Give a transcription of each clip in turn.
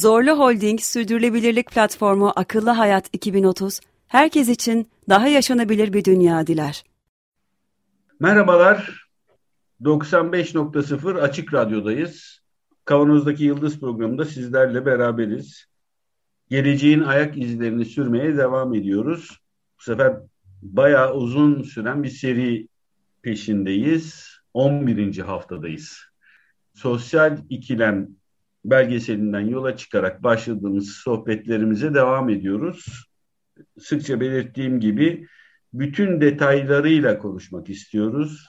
Zorlu Holding Sürdürülebilirlik Platformu Akıllı Hayat 2030, herkes için daha yaşanabilir bir dünya diler. Merhabalar, 95.0 Açık Radyo'dayız. Kavanoz'daki Yıldız programında sizlerle beraberiz. Geleceğin ayak izlerini sürmeye devam ediyoruz. Bu sefer bayağı uzun süren bir seri peşindeyiz. 11. haftadayız. Sosyal ikilem belgeselinden yola çıkarak başladığımız sohbetlerimize devam ediyoruz. Sıkça belirttiğim gibi bütün detaylarıyla konuşmak istiyoruz.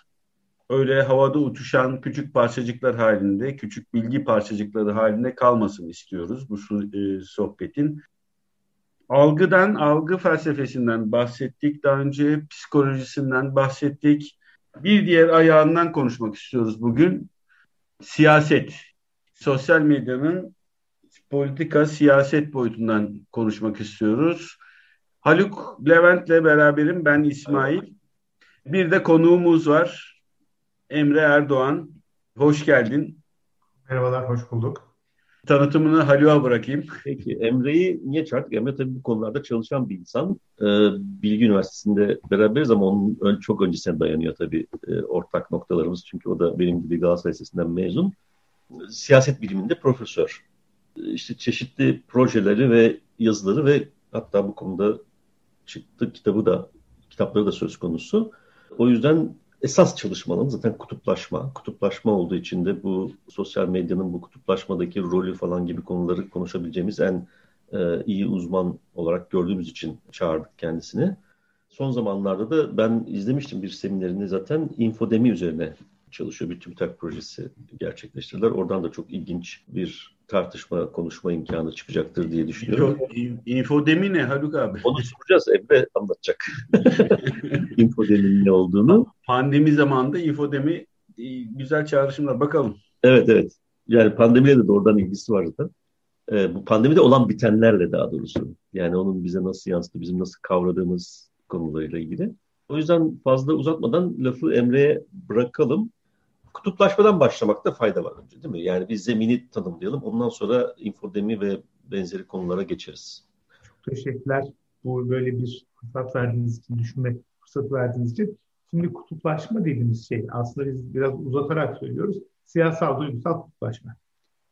Öyle havada uçuşan küçük parçacıklar halinde, küçük bilgi parçacıkları halinde kalmasın istiyoruz bu e, sohbetin. Algıdan, algı felsefesinden bahsettik. Daha önce psikolojisinden bahsettik. Bir diğer ayağından konuşmak istiyoruz bugün. Siyaset. Sosyal medyanın politika, siyaset boyutundan konuşmak istiyoruz. Haluk Levent'le beraberim. Ben İsmail. Bir de konuğumuz var. Emre Erdoğan. Hoş geldin. Merhabalar, hoş bulduk. Tanıtımını Haluk'a bırakayım. Peki Emre'yi niye çağırdık? Emre tabii bu konularda çalışan bir insan. Ee, Bilgi Üniversitesi'nde beraberiz ama onun çok öncesine dayanıyor tabii e, ortak noktalarımız. Çünkü o da benim gibi Galatasaray Lisesi'nden mezun. Siyaset biliminde profesör. İşte çeşitli projeleri ve yazıları ve hatta bu konuda çıktı kitabı da kitapları da söz konusu. O yüzden esas çalışmanın zaten kutuplaşma. Kutuplaşma olduğu için de bu sosyal medyanın bu kutuplaşmadaki rolü falan gibi konuları konuşabileceğimiz en e, iyi uzman olarak gördüğümüz için çağırdık kendisini. Son zamanlarda da ben izlemiştim bir seminerini zaten infodemi üzerine çalışıyor. Bir TÜBİTAK projesi gerçekleştirdiler. Oradan da çok ilginç bir tartışma, konuşma imkanı çıkacaktır diye düşünüyorum. infodemi ne Haluk abi? Onu soracağız. Emre anlatacak. infodemin ne olduğunu. Pandemi zamanında infodemi e, güzel çağrışımlar. Bakalım. Evet evet. Yani pandemiyle de doğrudan ilgisi var zaten. Ee, bu pandemide olan bitenlerle daha doğrusu. Yani onun bize nasıl yansıdı, bizim nasıl kavradığımız konularıyla ilgili. O yüzden fazla uzatmadan lafı Emre'ye bırakalım kutuplaşmadan başlamakta fayda var önce değil mi? Yani biz zemini tanımlayalım. Ondan sonra infodemi ve benzeri konulara geçeriz. Çok teşekkürler. Bu böyle bir fırsat verdiğiniz için, düşünme fırsatı verdiğiniz için. Şimdi kutuplaşma dediğimiz şey aslında biz biraz uzatarak söylüyoruz. Siyasal, duygusal kutuplaşma.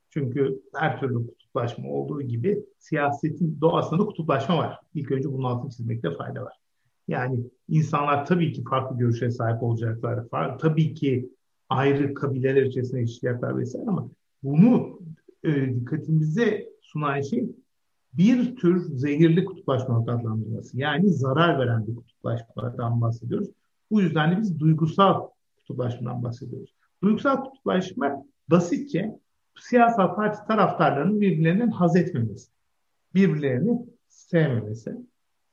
Çünkü her türlü kutuplaşma olduğu gibi siyasetin doğasında kutuplaşma var. İlk önce bunun altını çizmekte fayda var. Yani insanlar tabii ki farklı görüşe sahip olacaklar. Tabii ki ayrı kabileler içerisinde yaşayacaklar vesaire ama bunu e, dikkatimize sunan şey bir tür zehirli kutuplaşma adlandırması. Yani zarar veren bir kutuplaşmadan bahsediyoruz. Bu yüzden de biz duygusal kutuplaşmadan bahsediyoruz. Duygusal kutuplaşma basitçe siyasal parti taraftarlarının birbirlerinden haz etmemesi. Birbirlerini sevmemesi.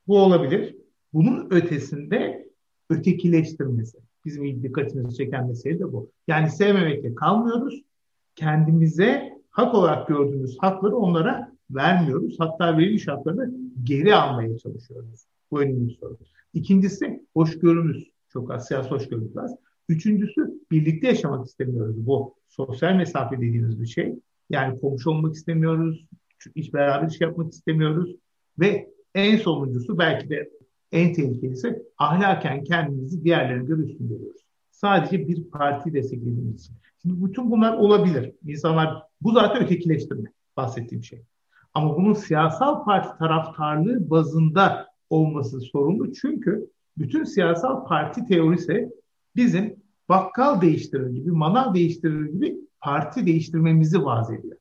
Bu olabilir. Bunun ötesinde ötekileştirmesi. Bizim dikkatimizi çeken mesele de bu. Yani sevmemekle kalmıyoruz. Kendimize hak olarak gördüğümüz hakları onlara vermiyoruz. Hatta verilmiş haklarını geri almaya çalışıyoruz. Bu önemli soru. İkincisi hoşgörümüz. Çok az siyasi hoşgörümüz az. Üçüncüsü birlikte yaşamak istemiyoruz. Bu sosyal mesafe dediğimiz bir şey. Yani komşu olmak istemiyoruz. Hiç beraber iş yapmak istemiyoruz. Ve en sonuncusu belki de en tehlikelisi ahlaken kendimizi diğerlerine göre üstün görüyoruz. Sadece bir parti desteklediğimiz için. Şimdi bütün bunlar olabilir. İnsanlar bu zaten ötekileştirme bahsettiğim şey. Ama bunun siyasal parti taraftarlığı bazında olması sorunlu. Çünkü bütün siyasal parti teorisi bizim bakkal değiştirir gibi, manav değiştirir gibi parti değiştirmemizi vaz ediyor.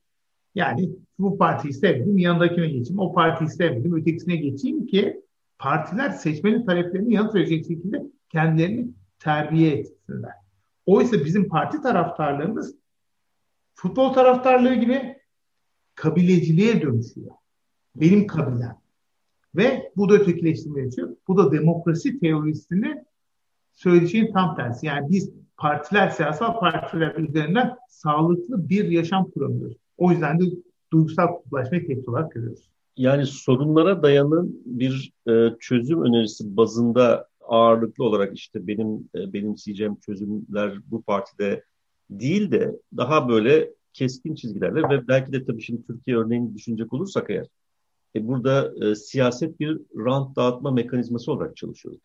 Yani bu partiyi sevmedim, yanındakine geçeyim, o partiyi sevmedim, ötekisine geçeyim ki partiler seçmenin taleplerini yanıt verecek şekilde kendilerini terbiye etsinler. Oysa bizim parti taraftarlarımız futbol taraftarlığı gibi kabileciliğe dönüşüyor. Benim kabilem. Ve bu da ötekileştirmeye geçiyor. Bu da demokrasi teorisini söyleyeceğin tam tersi. Yani biz partiler, siyasal partiler üzerinden sağlıklı bir yaşam kuramıyoruz. O yüzden de duygusal kutuplaşmayı tehdit olarak görüyoruz. Yani sorunlara dayalı bir e, çözüm önerisi bazında ağırlıklı olarak işte benim e, benimseyeceğim çözümler bu partide değil de daha böyle keskin çizgilerle ve belki de tabii şimdi Türkiye örneğini düşünecek olursak eğer e, burada e, siyaset bir rant dağıtma mekanizması olarak çalışıyordu.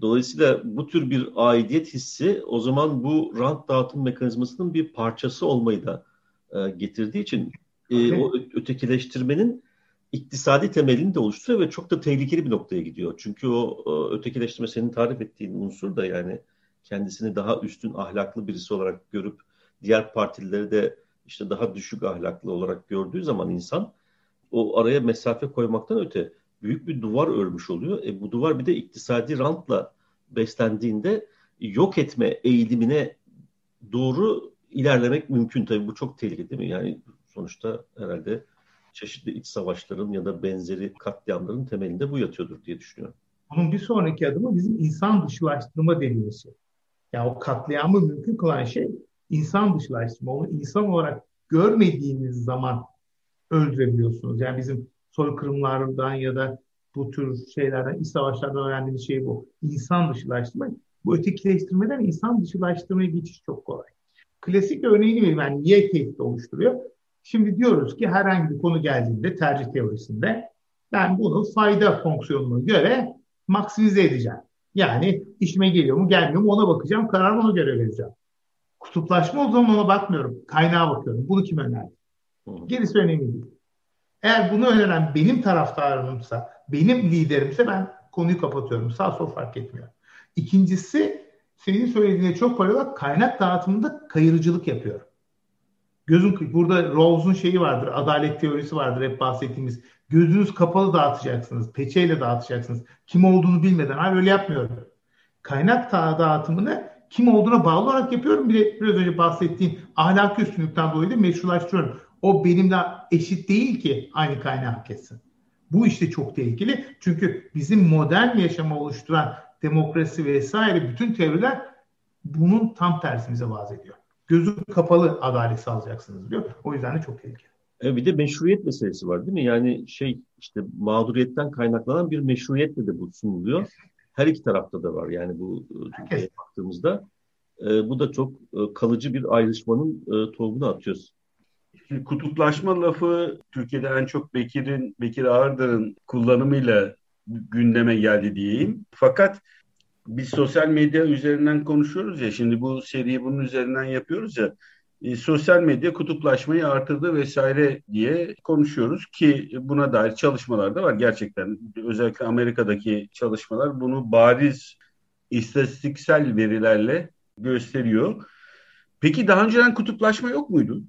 Dolayısıyla bu tür bir aidiyet hissi o zaman bu rant dağıtım mekanizmasının bir parçası olmayı da e, getirdiği için e, o ötekileştirmenin iktisadi temelini de oluşturuyor ve çok da tehlikeli bir noktaya gidiyor. Çünkü o, o ötekileştirme senin tarif ettiğin unsur da yani kendisini daha üstün ahlaklı birisi olarak görüp diğer partilileri de işte daha düşük ahlaklı olarak gördüğü zaman insan o araya mesafe koymaktan öte büyük bir duvar örmüş oluyor. E, bu duvar bir de iktisadi rantla beslendiğinde yok etme eğilimine doğru ilerlemek mümkün. Tabii bu çok tehlikeli değil mi? Yani sonuçta herhalde çeşitli iç savaşların ya da benzeri katliamların temelinde bu yatıyordur diye düşünüyorum. Bunun bir sonraki adımı bizim insan dışılaştırma denilmesi. Yani o katliamı mümkün kılan şey insan dışılaştırma. Onu insan olarak görmediğiniz zaman öldürebiliyorsunuz. Yani bizim soykırımlardan ya da bu tür şeylerden, iç savaşlardan öğrendiğimiz şey bu. İnsan dışılaştırma. Bu ötekileştirmeden insan dışılaştırmaya geçiş çok kolay. Klasik örneğini vereyim. Yani niye tehdit oluşturuyor? Şimdi diyoruz ki herhangi bir konu geldiğinde tercih teorisinde ben bunu fayda fonksiyonuna göre maksimize edeceğim. Yani işime geliyor mu gelmiyor mu ona bakacağım. Kararımı ona göre vereceğim. Kutuplaşma o zaman ona bakmıyorum. Kaynağa bakıyorum. Bunu kim önerdi? Gerisi önemli değil. Eğer bunu öneren benim taraftarımsa, benim liderimse ben konuyu kapatıyorum. Sağ sol fark etmiyor. İkincisi senin söylediğine çok paralel kaynak dağıtımında kayırıcılık yapıyor. Gözün burada Rawls'un şeyi vardır, adalet teorisi vardır hep bahsettiğimiz. Gözünüz kapalı dağıtacaksınız, peçeyle dağıtacaksınız. Kim olduğunu bilmeden. Hayır öyle yapmıyorum. Kaynak dağıtımını kim olduğuna bağlı olarak yapıyorum. Bir de biraz önce bahsettiğim ahlaki üstünlükten dolayı da meşrulaştırıyorum. O benimle eşit değil ki aynı kaynağı hak etsin. Bu işte çok tehlikeli. Çünkü bizim modern yaşamı oluşturan demokrasi vesaire bütün teoriler bunun tam tersimize vaz ediyor. Gözü kapalı adalet sağlayacaksınız diyor. O yüzden de çok tehlikeli. E bir de meşruiyet meselesi var değil mi? Yani şey işte mağduriyetten kaynaklanan bir meşruiyetle de bu sunuluyor. Her iki tarafta da var yani bu e, Türkiye'ye baktığımızda. E, bu da çok e, kalıcı bir ayrışmanın e, tohumunu atıyoruz. Şimdi kutuplaşma lafı Türkiye'de en çok Bekir'in, Bekir Ağırdar'ın kullanımıyla gündeme geldi diyeyim. Fakat biz sosyal medya üzerinden konuşuyoruz ya şimdi bu seriyi bunun üzerinden yapıyoruz ya e, sosyal medya kutuplaşmayı artırdı vesaire diye konuşuyoruz ki buna dair çalışmalar da var gerçekten özellikle Amerika'daki çalışmalar bunu bariz istatistiksel verilerle gösteriyor. Peki daha önceden kutuplaşma yok muydu?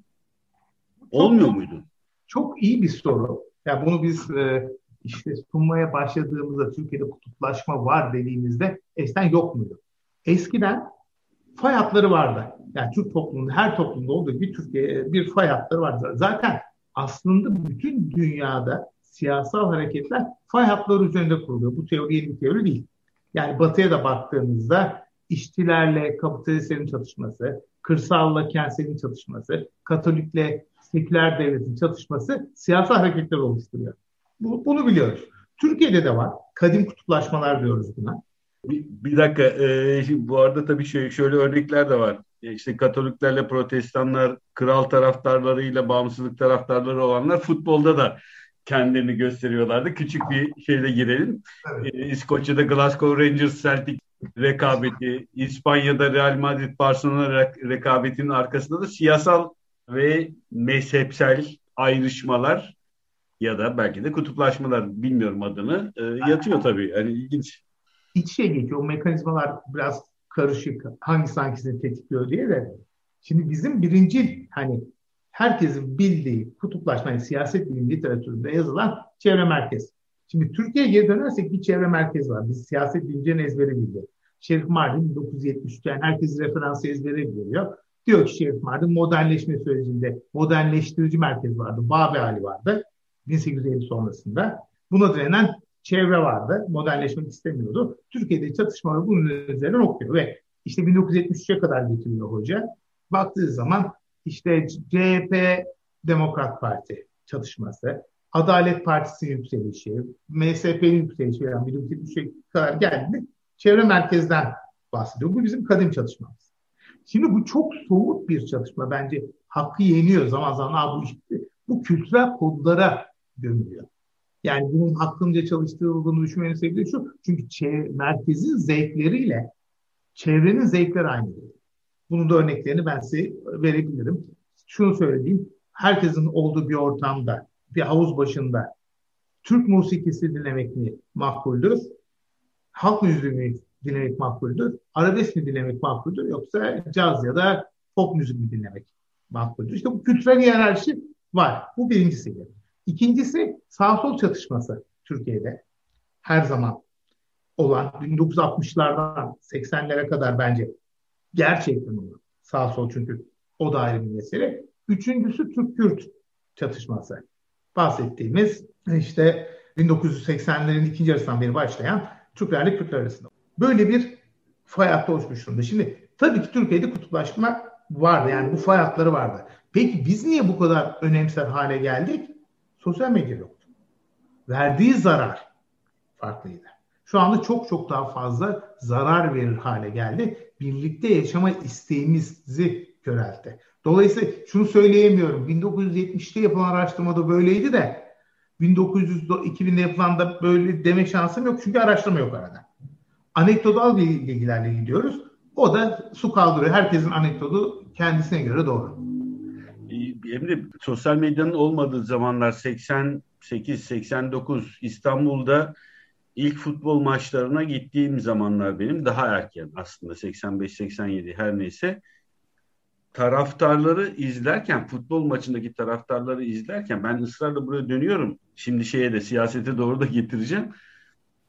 Olmuyor muydu? Çok iyi bir soru. Yani bunu biz e, işte sunmaya başladığımızda Türkiye'de kutuplaşma var dediğimizde eskiden yok muydu? Eskiden fay hatları vardı. Yani Türk toplumunda her toplumda olduğu gibi Türkiye bir fay hatları vardı. Zaten aslında bütün dünyada siyasal hareketler fay hatları üzerinde kuruluyor. Bu teori yeni bir teori değil. Yani batıya da baktığımızda işçilerle kapitalistlerin çatışması, kırsalla kentselin çatışması, katolikle seküler devletin çatışması siyasal hareketler oluşturuyor. Bu, bunu biliyoruz. Türkiye'de de var. Kadim kutuplaşmalar diyoruz buna. Bir, bir dakika. E, bu arada tabii şöyle, şöyle örnekler de var. E, işte Katoliklerle protestanlar, kral taraftarlarıyla bağımsızlık taraftarları olanlar futbolda da kendilerini gösteriyorlardı. Küçük bir şeyle girelim. Evet. E, İskoçya'da Glasgow Rangers Celtic rekabeti, İspanya'da Real Madrid Barcelona rekabetinin arkasında da siyasal ve mezhepsel ayrışmalar ya da belki de kutuplaşmalar bilmiyorum adını e, yatıyor tabii. Yani ilginç. İç şey geçiyor. O mekanizmalar biraz karışık. Hangisi hangisini tetikliyor diye de. Şimdi bizim birinci hani herkesin bildiği kutuplaşma, yani siyaset bilim literatüründe yazılan çevre merkez. Şimdi Türkiye'ye geri dönersek bir çevre merkez var. Biz siyaset bilimcilerin ezberi bildi. Şerif Mardin 1973 yani herkesin referansı ezbere biliyor. Diyor ki Şerif Mardin modernleşme sürecinde modernleştirici merkez vardı. Babe hali vardı. 1850 sonrasında. Buna direnen çevre vardı. Modernleşmek istemiyordu. Türkiye'de çatışmalar bunun üzerine okuyor ve işte 1973'e kadar getiriyor hoca. Baktığı zaman işte CHP Demokrat Parti çatışması, Adalet Partisi yükselişi, MSP'nin yükselişi yani 1973'e kadar geldi. Çevre merkezden bahsediyor. Bu bizim kadim çalışmamız. Şimdi bu çok soğuk bir çalışma bence. Hakkı yeniyor zaman zaman. bu, işte, bu kültürel kodlara gömülüyor. Yani bunun aklınca çalıştırıldığını düşünmenin sebebi şu. Çünkü merkezin zevkleriyle çevrenin zevkleri aynı değil. Bunun da örneklerini ben size verebilirim. Şunu söyleyeyim. Herkesin olduğu bir ortamda, bir havuz başında Türk musikisi dinlemek mi makbuldür? Halk müziği mi dinlemek makbuldür? Arabesk mi dinlemek makbuldür? Yoksa caz ya da pop müzik mi dinlemek makbuldür? İşte bu kültürel hiyerarşi var. Bu birincisi. İkincisi sağ sol çatışması Türkiye'de her zaman olan 1960'lardan 80'lere kadar bence gerçekten olur. Sağ sol çünkü o da ayrı bir mesele. Üçüncüsü Türk-Kürt çatışması. Bahsettiğimiz işte 1980'lerin ikinci yarısından beri başlayan Türklerle Kürtler arasında. Böyle bir fay hattı oluşmuş durumda. Şimdi tabii ki Türkiye'de kutuplaşma vardı. Yani bu fay hatları vardı. Peki biz niye bu kadar önemser hale geldik? Sosyal medya yoktu. Verdiği zarar farklıydı. Şu anda çok çok daha fazla zarar verir hale geldi. Birlikte yaşama isteğimizi köreltti. Dolayısıyla şunu söyleyemiyorum. 1970'te yapılan araştırmada böyleydi de 1900 2000'de yapılan da böyle deme şansım yok. Çünkü araştırma yok arada. Anekdotal bilgilerle gidiyoruz. O da su kaldırıyor. Herkesin anekdotu kendisine göre doğru. Emre sosyal medyanın olmadığı zamanlar 88-89 İstanbul'da ilk futbol maçlarına gittiğim zamanlar benim daha erken aslında 85-87 her neyse taraftarları izlerken futbol maçındaki taraftarları izlerken ben ısrarla buraya dönüyorum. Şimdi şeye de siyasete doğru da getireceğim.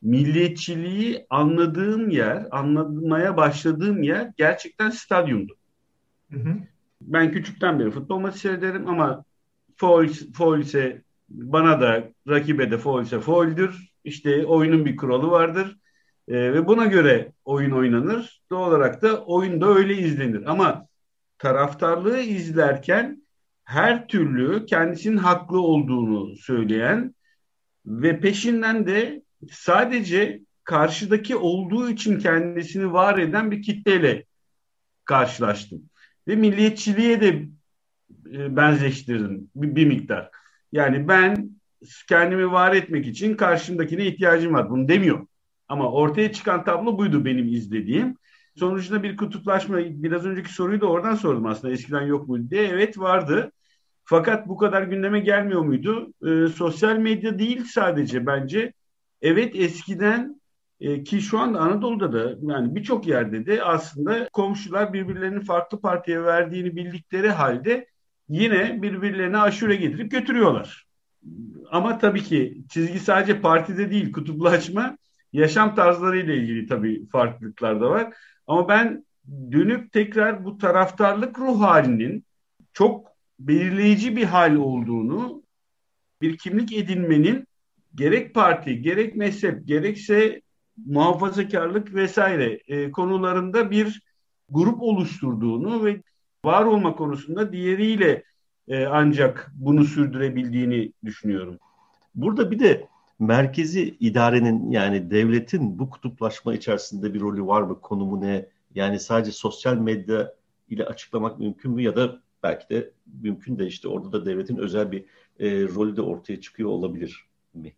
Milliyetçiliği anladığım yer, anlamaya başladığım yer gerçekten stadyumdu. Hı hı. Ben küçükten beri futbol maçı seyrederim ama foul, foul ise bana da rakibe de foul ise fauldür. İşte oyunun bir kuralı vardır. E, ve buna göre oyun oynanır. Doğal olarak da oyun da öyle izlenir. Ama taraftarlığı izlerken her türlü kendisinin haklı olduğunu söyleyen ve peşinden de sadece karşıdaki olduğu için kendisini var eden bir kitleyle karşılaştım. Ve milliyetçiliğe de e, benzeştirdim bir, miktar. Yani ben kendimi var etmek için karşımdakine ihtiyacım var. Bunu demiyor. Ama ortaya çıkan tablo buydu benim izlediğim. Sonucunda bir kutuplaşma, biraz önceki soruyu da oradan sordum aslında eskiden yok muydu diye. Evet vardı. Fakat bu kadar gündeme gelmiyor muydu? Ee, sosyal medya değil sadece bence. Evet eskiden e, ki şu anda Anadolu'da da yani birçok yerde de aslında komşular birbirlerinin farklı partiye verdiğini bildikleri halde yine birbirlerine aşure getirip götürüyorlar. Ama tabii ki çizgi sadece partide değil kutuplaşma yaşam tarzları ile ilgili tabii farklılıklar da var. Ama ben dönüp tekrar bu taraftarlık ruh halinin çok belirleyici bir hal olduğunu, bir kimlik edinmenin gerek parti, gerek mezhep, gerekse muhafazakarlık vesaire e, konularında bir grup oluşturduğunu ve var olma konusunda diğeriyle e, ancak bunu sürdürebildiğini düşünüyorum. Burada bir de merkezi idarenin yani devletin bu kutuplaşma içerisinde bir rolü var mı? Konumu ne? Yani sadece sosyal medya ile açıklamak mümkün mü ya da belki de mümkün de işte orada da devletin özel bir e, rolü de ortaya çıkıyor olabilir mi?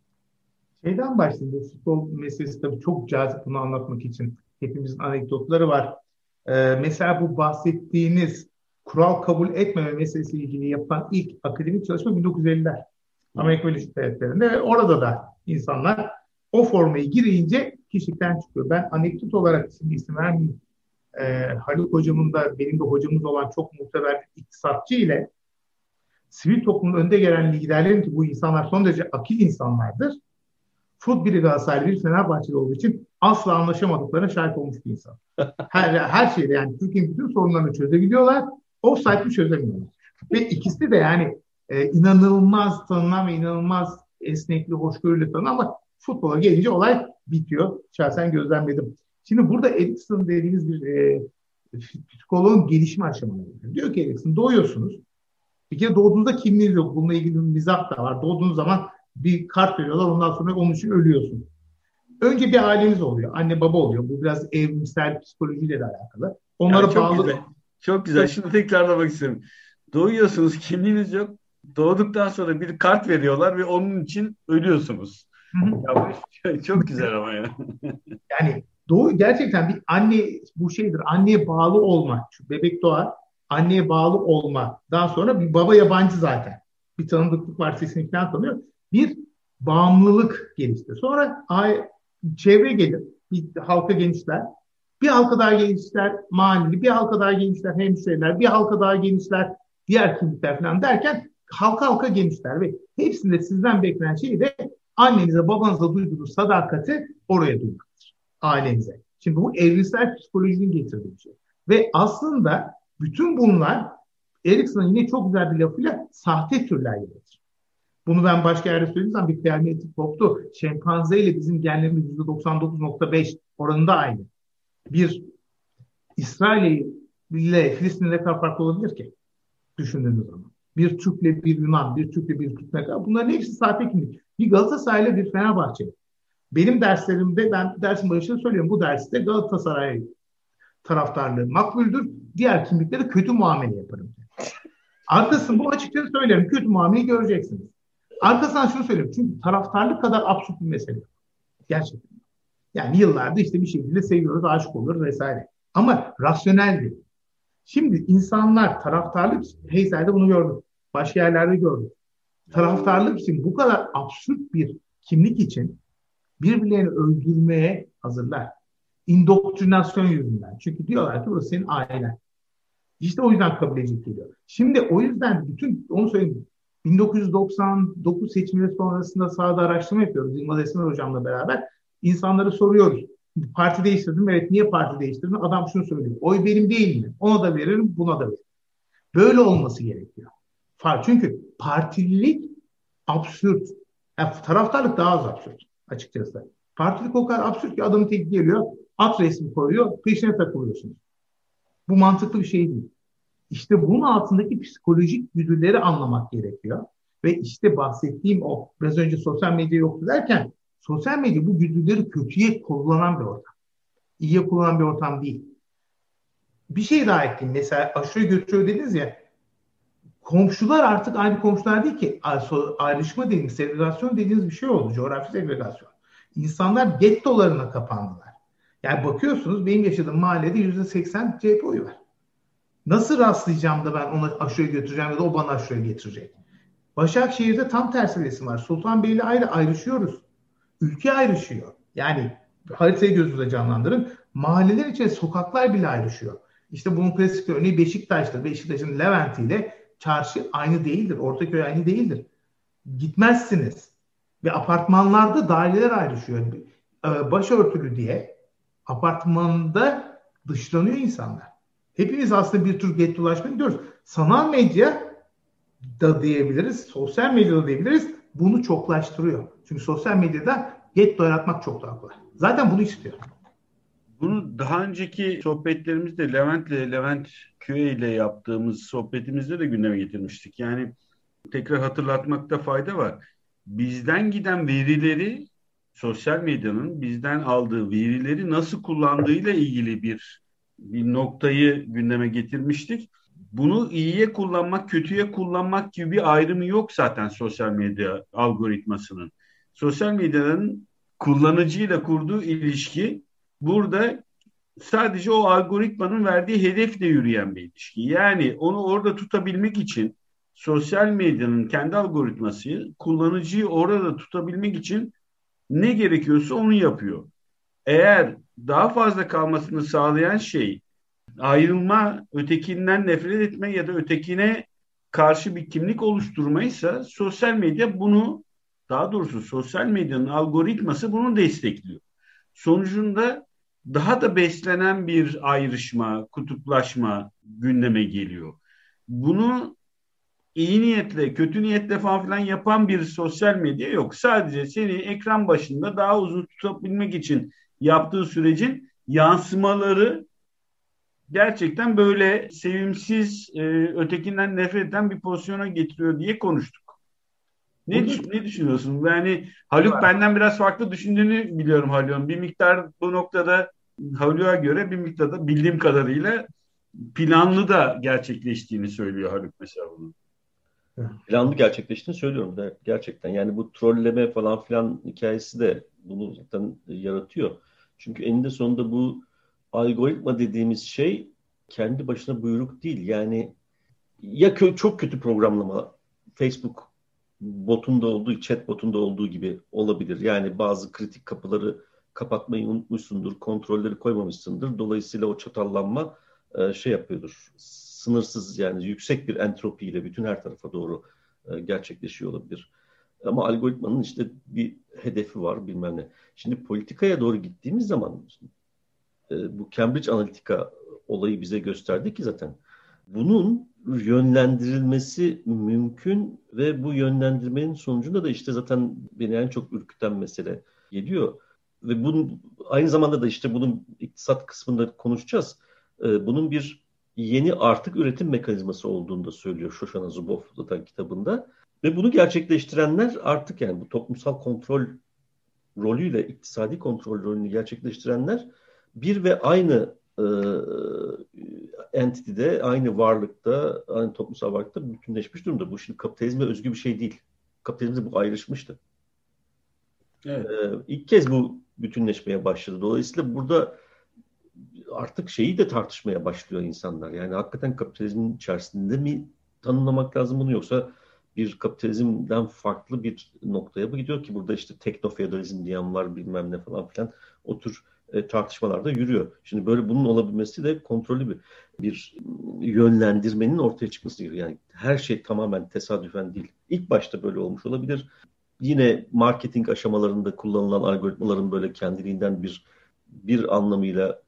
Şeyden başlayayım. Futbol meselesi tabii çok cazip bunu anlatmak için. Hepimizin anekdotları var. Ee, mesela bu bahsettiğiniz kural kabul etmeme meselesiyle ilgili yapılan ilk akademik çalışma 1950'ler. Amerika Birleşik Devletleri'nde ve orada da insanlar o formayı girince kişilikten çıkıyor. Ben anekdot olarak şimdi isim vermeyeyim. Ee, Haluk hocamın da benim de hocamız olan çok muhteber bir iktisatçı ile sivil toplumun önde gelen liderlerin ki bu insanlar son derece akil insanlardır. Fut biri Galatasaraylı bir Fenerbahçeli olduğu için asla anlaşamadıklarına şahit olmuş bir insan. Her, her şeyde yani Türkiye'nin bütün sorunlarını çözebiliyorlar. Offside'ı çözemiyorlar. Ve ikisi de yani e, inanılmaz tanınan ve inanılmaz esnekli, hoşgörülü falan ama futbola gelince olay bitiyor. Şahsen gözlemledim. Şimdi burada Erikson dediğimiz bir e, psikoloğun gelişme aşamaları. Diyor ki Erikson doğuyorsunuz. Bir kere doğduğunuzda kimliğiniz yok. Bununla ilgili bir mizah da var. Doğduğunuz zaman bir kart veriyorlar. Ondan sonra onun için ölüyorsun. Önce bir aileniz oluyor. Anne baba oluyor. Bu biraz evrimsel psikolojiyle de alakalı. Onlara yani çok bağlı. Güzel. Çok güzel. Şimdi tekrarlamak istiyorum. Doğuyorsunuz, kimliğiniz yok. Doğduktan sonra bir kart veriyorlar ve onun için ölüyorsunuz. ya bu çok güzel ama ya. yani doğu gerçekten bir anne bu şeydir. Anneye bağlı olma. Şu bebek doğar. Anneye bağlı olma. Daha sonra bir baba yabancı zaten. Bir tanıdıklık var sesini falan tanıyor. Bir bağımlılık gelişti. Sonra ay, çevre gelir. Bir halka genişler. Bir halka daha genişler mahalleli, bir halka daha genişler hemşireler, bir halka daha genişler diğer kimlikler falan derken halka halka genişler ve hepsinde sizden beklenen şey de annenize babanıza duyduğunuz sadakati oraya duymaktır. Ailenize. Şimdi bu evrimsel psikolojinin getirdiği bir şey. Ve aslında bütün bunlar Erikson'un yine çok güzel bir lafıyla sahte türler yaratır. Bunu ben başka yerde söylediğim bir kıyamet koptu. Şempanze ile bizim genlerimiz %99.5 oranında aynı. Bir İsrail ile Filistin'le ne kadar farklı olabilir ki? Düşündüğünüz zaman. Bir Türk'le bir Yunan, bir Türk'le bir Türk ne kadar. Bunların hepsi sahte kimlik. Bir Galatasaray'la bir Fenerbahçe. Benim derslerimde ben dersin başında söylüyorum bu derste Galatasaray taraftarlığı makbuldür. Diğer kimliklere kötü muamele yaparım. Arkasını bu açıkçası söylerim. Kötü muameleyi göreceksiniz. Arkasından şunu söyleyeyim. Çünkü taraftarlık kadar absürt bir mesele. Gerçekten. Yani yıllarda işte bir şekilde seviyoruz, aşık olur vesaire. Ama rasyoneldi. Şimdi insanlar taraftarlık Heysel'de bunu gördüm. Başka yerlerde gördüm. Taraftarlık için bu kadar absürt bir kimlik için birbirlerini öldürmeye hazırlar. İndoktrinasyon yüzünden. Çünkü diyorlar ki burası senin ailen. İşte o yüzden kabul edecek geliyor. Şimdi o yüzden bütün onu söyleyeyim. 1999 seçimleri sonrasında sahada araştırma yapıyoruz Yılmaz Esmer hocamla beraber. İnsanlara soruyoruz. Parti değiştirdim. Evet niye parti değiştirdin? Adam şunu söylüyor. Oy benim değil mi? Ona da veririm, buna da veririm. Böyle olması gerekiyor. Çünkü partililik absürt. Yani taraftarlık daha az absürt açıkçası. Partilik o kadar absürt ki adamın tek geliyor, at resmi koyuyor, peşine takılıyorsunuz. Bu mantıklı bir şey değil. İşte bunun altındaki psikolojik güdüleri anlamak gerekiyor. Ve işte bahsettiğim o, biraz önce sosyal medya yoktu derken, sosyal medya bu güdüleri kötüye kullanan bir ortam. İyiye kullanan bir ortam değil. Bir şey daha ekleyeyim. Mesela aşırı götürüyor dediniz ya, komşular artık aynı komşular değil ki. Ayrışma dediğiniz, segregasyon dediğiniz bir şey oldu. Coğrafi segregasyon. İnsanlar gettolarına kapandılar. Yani bakıyorsunuz benim yaşadığım mahallede yüzde seksen CHP oyu var. Nasıl rastlayacağım da ben onu aşuya götüreceğim ya da o bana aşuya getirecek? Başakşehir'de tam tersi resim var. Sultanbeyli ayrı ayrışıyoruz. Ülke ayrışıyor. Yani haritayı gözünüzde canlandırın. Mahalleler için sokaklar bile ayrışıyor. İşte bunun klasik örneği Beşiktaş'tır. Beşiktaş'ın Levent ile çarşı aynı değildir. Ortaköy aynı değildir. Gitmezsiniz. Ve apartmanlarda daireler ayrışıyor. Ee, başörtülü diye apartmanda dışlanıyor insanlar. Hepimiz aslında bir tür gettolaşma gidiyoruz. Sanal medya da diyebiliriz, sosyal medya da diyebiliriz. Bunu çoklaştırıyor. Çünkü sosyal medyada getto yaratmak çok daha kolay. Zaten bunu istiyor. Bunu daha önceki sohbetlerimizde Levent'le, Levent Küre ile yaptığımız sohbetimizde de gündeme getirmiştik. Yani tekrar hatırlatmakta fayda var. Bizden giden verileri sosyal medyanın bizden aldığı verileri nasıl kullandığıyla ilgili bir bir noktayı gündeme getirmiştik. Bunu iyiye kullanmak, kötüye kullanmak gibi bir ayrımı yok zaten sosyal medya algoritmasının. Sosyal medyanın kullanıcıyla kurduğu ilişki burada sadece o algoritmanın verdiği hedefle yürüyen bir ilişki. Yani onu orada tutabilmek için sosyal medyanın kendi algoritması kullanıcıyı orada tutabilmek için ne gerekiyorsa onu yapıyor. Eğer daha fazla kalmasını sağlayan şey ayrılma, ötekinden nefret etme ya da ötekine karşı bir kimlik oluşturmaysa sosyal medya bunu daha doğrusu sosyal medyanın algoritması bunu destekliyor. Sonucunda daha da beslenen bir ayrışma, kutuplaşma gündeme geliyor. Bunu iyi niyetle, kötü niyetle falan filan yapan bir sosyal medya yok. Sadece seni ekran başında daha uzun tutabilmek için yaptığı sürecin yansımaları gerçekten böyle sevimsiz, e, ötekinden nefret eden bir pozisyona getiriyor diye konuştuk. Ne, ne düşünüyorsun? Yani Haluk evet. benden biraz farklı düşündüğünü biliyorum Haluk'un. Bir miktar bu noktada Haluk'a göre bir miktarda bildiğim kadarıyla planlı da gerçekleştiğini söylüyor Haluk mesela bunu. Planlı gerçekleştiğini söylüyorum da gerçekten. Yani bu trolleme falan filan hikayesi de bunu zaten yaratıyor. Çünkü eninde sonunda bu algoritma dediğimiz şey kendi başına buyruk değil. Yani ya kö çok kötü programlama Facebook botunda olduğu, chat botunda olduğu gibi olabilir. Yani bazı kritik kapıları kapatmayı unutmuşsundur, kontrolleri koymamışsındır. Dolayısıyla o çatallanma e, şey yapıyordur. Sınırsız yani yüksek bir entropiyle bütün her tarafa doğru e, gerçekleşiyor olabilir. Ama algoritmanın işte bir hedefi var bilmem ne. Şimdi politikaya doğru gittiğimiz zaman e, bu Cambridge Analytica olayı bize gösterdi ki zaten bunun yönlendirilmesi mümkün ve bu yönlendirmenin sonucunda da işte zaten beni en çok ürküten mesele geliyor. Ve bunun aynı zamanda da işte bunun iktisat kısmında konuşacağız. E, bunun bir yeni artık üretim mekanizması olduğunu da söylüyor Shoshana Zuboff zaten kitabında. Ve bunu gerçekleştirenler artık yani bu toplumsal kontrol rolüyle iktisadi kontrol rolünü gerçekleştirenler bir ve aynı e, entity'de, aynı varlıkta, aynı toplumsal varlıkta bütünleşmiş durumda. Bu şimdi kapitalizme özgü bir şey değil. Kapitalizmde bu ayrışmıştı. Evet. E, ilk kez bu bütünleşmeye başladı. Dolayısıyla burada artık şeyi de tartışmaya başlıyor insanlar. Yani hakikaten kapitalizmin içerisinde mi tanımlamak lazım bunu yoksa bir kapitalizmden farklı bir noktaya mı gidiyor ki burada işte teknofeodalizm diyen var bilmem ne falan filan o tür e, tartışmalarda yürüyor. Şimdi böyle bunun olabilmesi de kontrollü bir bir yönlendirmenin ortaya çıkması gibi. Yani her şey tamamen tesadüfen değil. İlk başta böyle olmuş olabilir. Yine marketing aşamalarında kullanılan algoritmaların böyle kendiliğinden bir bir anlamıyla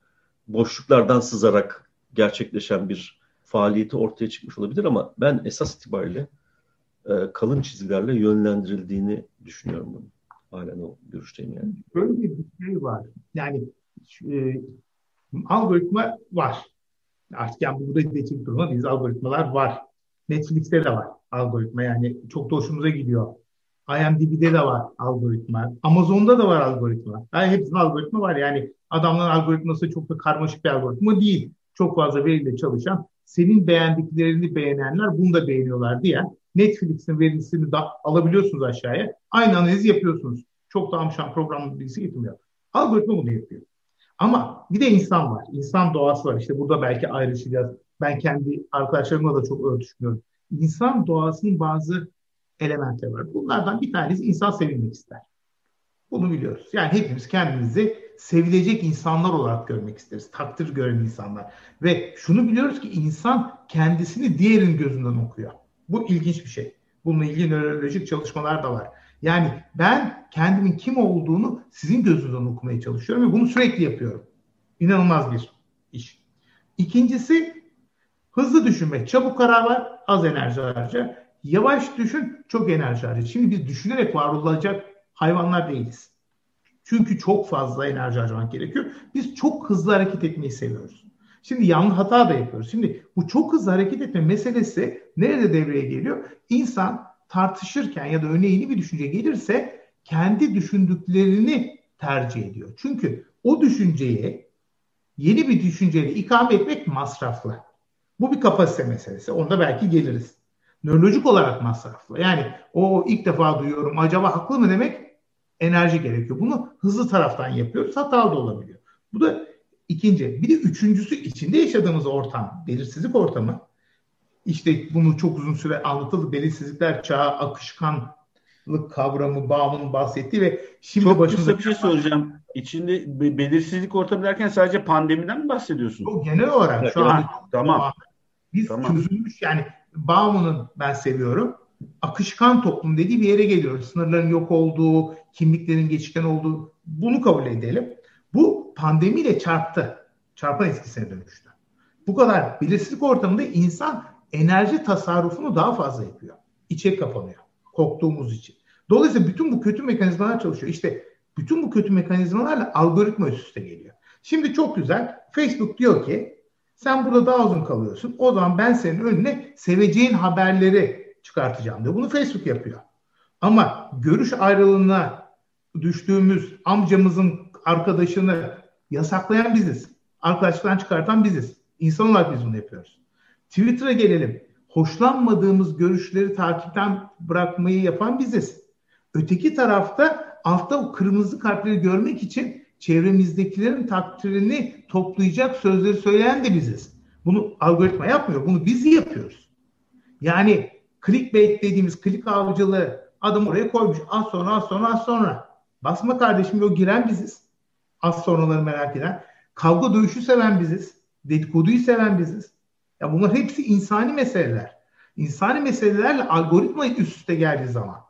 boşluklardan sızarak gerçekleşen bir faaliyeti ortaya çıkmış olabilir ama ben esas itibariyle e, kalın çizgilerle yönlendirildiğini düşünüyorum bunu. Halen o görüşteyim yani. Böyle bir şey var. Yani e, algoritma var. Artık yani burada geçim duruma biz algoritmalar var. Netflix'te de var algoritma yani çok da hoşumuza gidiyor. IMDb'de de var algoritma. Amazon'da da var algoritma. Yani hepsinin algoritma var. Yani adamların algoritması çok da karmaşık bir algoritma değil. Çok fazla veriyle çalışan, senin beğendiklerini beğenenler bunu da beğeniyorlar diye Netflix'in verisini da alabiliyorsunuz aşağıya. Aynı analizi yapıyorsunuz. Çok da amşan program bilgisi getirmiyor. Algoritma bunu yapıyor. Ama bir de insan var. İnsan doğası var. İşte burada belki ayrışacağız. Ben kendi arkadaşlarımla da çok örtüşmüyorum. İnsan doğasının bazı elementleri var. Bunlardan bir tanesi insan sevilmek ister. Bunu biliyoruz. Yani hepimiz kendimizi sevilecek insanlar olarak görmek isteriz. Takdir gören insanlar. Ve şunu biliyoruz ki insan kendisini diğerin gözünden okuyor. Bu ilginç bir şey. Bununla ilgili nörolojik çalışmalar da var. Yani ben kendimin kim olduğunu sizin gözünüzden okumaya çalışıyorum ve bunu sürekli yapıyorum. İnanılmaz bir iş. İkincisi hızlı düşünmek. Çabuk karar ver, az enerji harca. Yavaş düşün, çok enerji harca. Şimdi biz düşünerek var olacak hayvanlar değiliz. Çünkü çok fazla enerji harcamak gerekiyor. Biz çok hızlı hareket etmeyi seviyoruz. Şimdi yanlış hata da yapıyoruz. Şimdi bu çok hızlı hareket etme meselesi nerede devreye geliyor? İnsan tartışırken ya da öne yeni bir düşünce gelirse kendi düşündüklerini tercih ediyor. Çünkü o düşünceye yeni bir düşünceyle ikame etmek masraflı. Bu bir kapasite meselesi. Onda belki geliriz. Nörolojik olarak masraflı. Yani o ilk defa duyuyorum acaba haklı mı demek enerji gerekiyor. Bunu hızlı taraftan yapıyoruz. Hatalı da olabiliyor. Bu da ikinci. Bir de üçüncüsü içinde yaşadığımız ortam, belirsizlik ortamı. İşte bunu çok uzun süre anlatıldı. Belirsizlikler çağı, akışkanlık kavramı, Baum'un bahsettiği ve şimdi çok başımıza... Çok bir şey soracağım. İçinde belirsizlik ortamı derken sadece pandemiden mi bahsediyorsun? Çok genel olarak evet, şu an tamam. Biz tamam. çözülmüş yani Baum'un ben seviyorum. Akışkan toplum dediği bir yere geliyoruz. Sınırların yok olduğu, kimliklerin geçişken olduğu bunu kabul edelim. Bu pandemiyle çarptı. Çarpan etkisine dönüştü. Bu kadar belirsizlik ortamında insan enerji tasarrufunu daha fazla yapıyor. İçe kapanıyor. Korktuğumuz için. Dolayısıyla bütün bu kötü mekanizmalar çalışıyor. İşte bütün bu kötü mekanizmalarla algoritma üst üste geliyor. Şimdi çok güzel. Facebook diyor ki sen burada daha uzun kalıyorsun. O zaman ben senin önüne seveceğin haberleri çıkartacağım diyor. Bunu Facebook yapıyor. Ama görüş ayrılığına düştüğümüz amcamızın arkadaşını yasaklayan biziz. Arkadaşlıktan çıkartan biziz. İnsan olarak biz bunu yapıyoruz. Twitter'a gelelim. Hoşlanmadığımız görüşleri takipten bırakmayı yapan biziz. Öteki tarafta altta o kırmızı kartları görmek için çevremizdekilerin takdirini toplayacak sözleri söyleyen de biziz. Bunu algoritma yapmıyor. Bunu biz yapıyoruz. Yani clickbait dediğimiz klik avcılığı adam oraya koymuş. Az sonra az sonra az sonra. Basma kardeşim o giren biziz. Az sonraları merak eden. Kavga dövüşü seven biziz. Dedikoduyu seven biziz. Ya bunlar hepsi insani meseleler. İnsani meselelerle algoritma üst üste geldiği zaman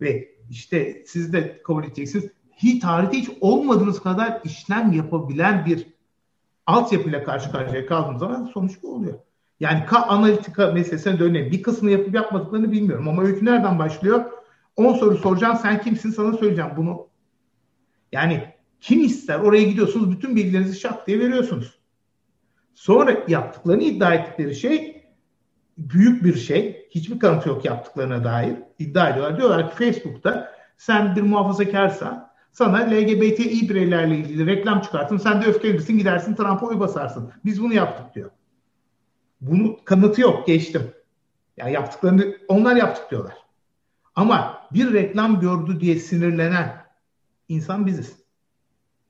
ve işte siz de kabul edeceksiniz hiç tarihte hiç olmadığınız kadar işlem yapabilen bir altyapıyla karşı karşıya kaldığımız zaman sonuç bu oluyor. Yani K analitika meselesine dönelim. Bir kısmını yapıp yapmadıklarını bilmiyorum ama öykü nereden başlıyor? 10 soru soracağım sen kimsin sana söyleyeceğim bunu. Yani kim ister oraya gidiyorsunuz bütün bilgilerinizi şak diye veriyorsunuz. Sonra yaptıklarını iddia ettikleri şey büyük bir şey. Hiçbir kanıt yok yaptıklarına dair. iddia ediyorlar. Diyorlar ki Facebook'ta sen bir muhafazakarsan sana LGBTİ bireylerle ilgili reklam çıkartın. Sen de öfkelenirsin gidersin Trump'a oy basarsın. Biz bunu yaptık diyor. Bunun kanıtı yok geçtim. Yani yaptıklarını onlar yaptık diyorlar. Ama bir reklam gördü diye sinirlenen insan biziz.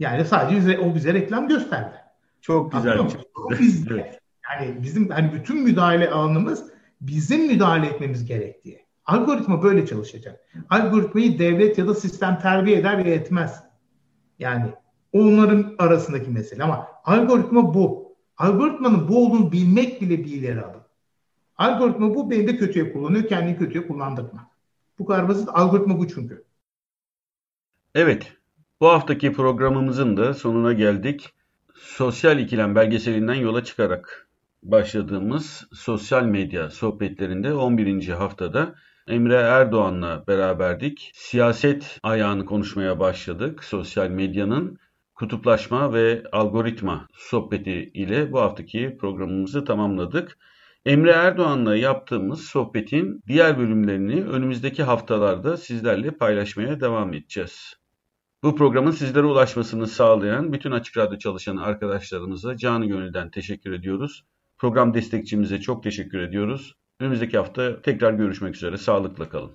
Yani sadece o bize reklam gösterdi. Çok güzel. O biz, Yani bizim hani bütün müdahale alanımız bizim müdahale etmemiz gerektiği. Algoritma böyle çalışacak. Algoritmayı devlet ya da sistem terbiye eder ve etmez. Yani onların arasındaki mesele ama algoritma bu. Algoritmanın bu olduğunu bilmek bile bir ileri adım. Algoritma bu beni de kötüye kullanıyor, kendini kötüye kullandırma. Bu kadar basit. Algoritma bu çünkü. Evet. Bu haftaki programımızın da sonuna geldik. Sosyal ikilem belgeselinden yola çıkarak başladığımız sosyal medya sohbetlerinde 11. haftada Emre Erdoğan'la beraberdik. Siyaset ayağını konuşmaya başladık. Sosyal medyanın kutuplaşma ve algoritma sohbeti ile bu haftaki programımızı tamamladık. Emre Erdoğan'la yaptığımız sohbetin diğer bölümlerini önümüzdeki haftalarda sizlerle paylaşmaya devam edeceğiz. Bu programın sizlere ulaşmasını sağlayan bütün Açık Radyo çalışan arkadaşlarımıza canı gönülden teşekkür ediyoruz. Program destekçimize çok teşekkür ediyoruz. Önümüzdeki hafta tekrar görüşmek üzere. Sağlıkla kalın.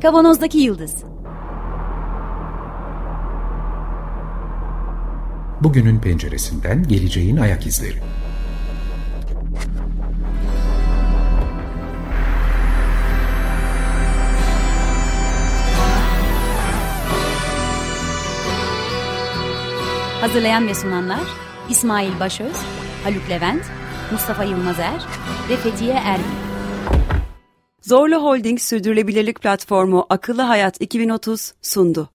Kavanozdaki Yıldız Bugünün penceresinden geleceğin ayak izleri. Hazırlayan ve sunanlar İsmail Başöz, Haluk Levent, Mustafa Yılmazer ve Fethiye Erbil. Zorlu Holding Sürdürülebilirlik Platformu Akıllı Hayat 2030 sundu.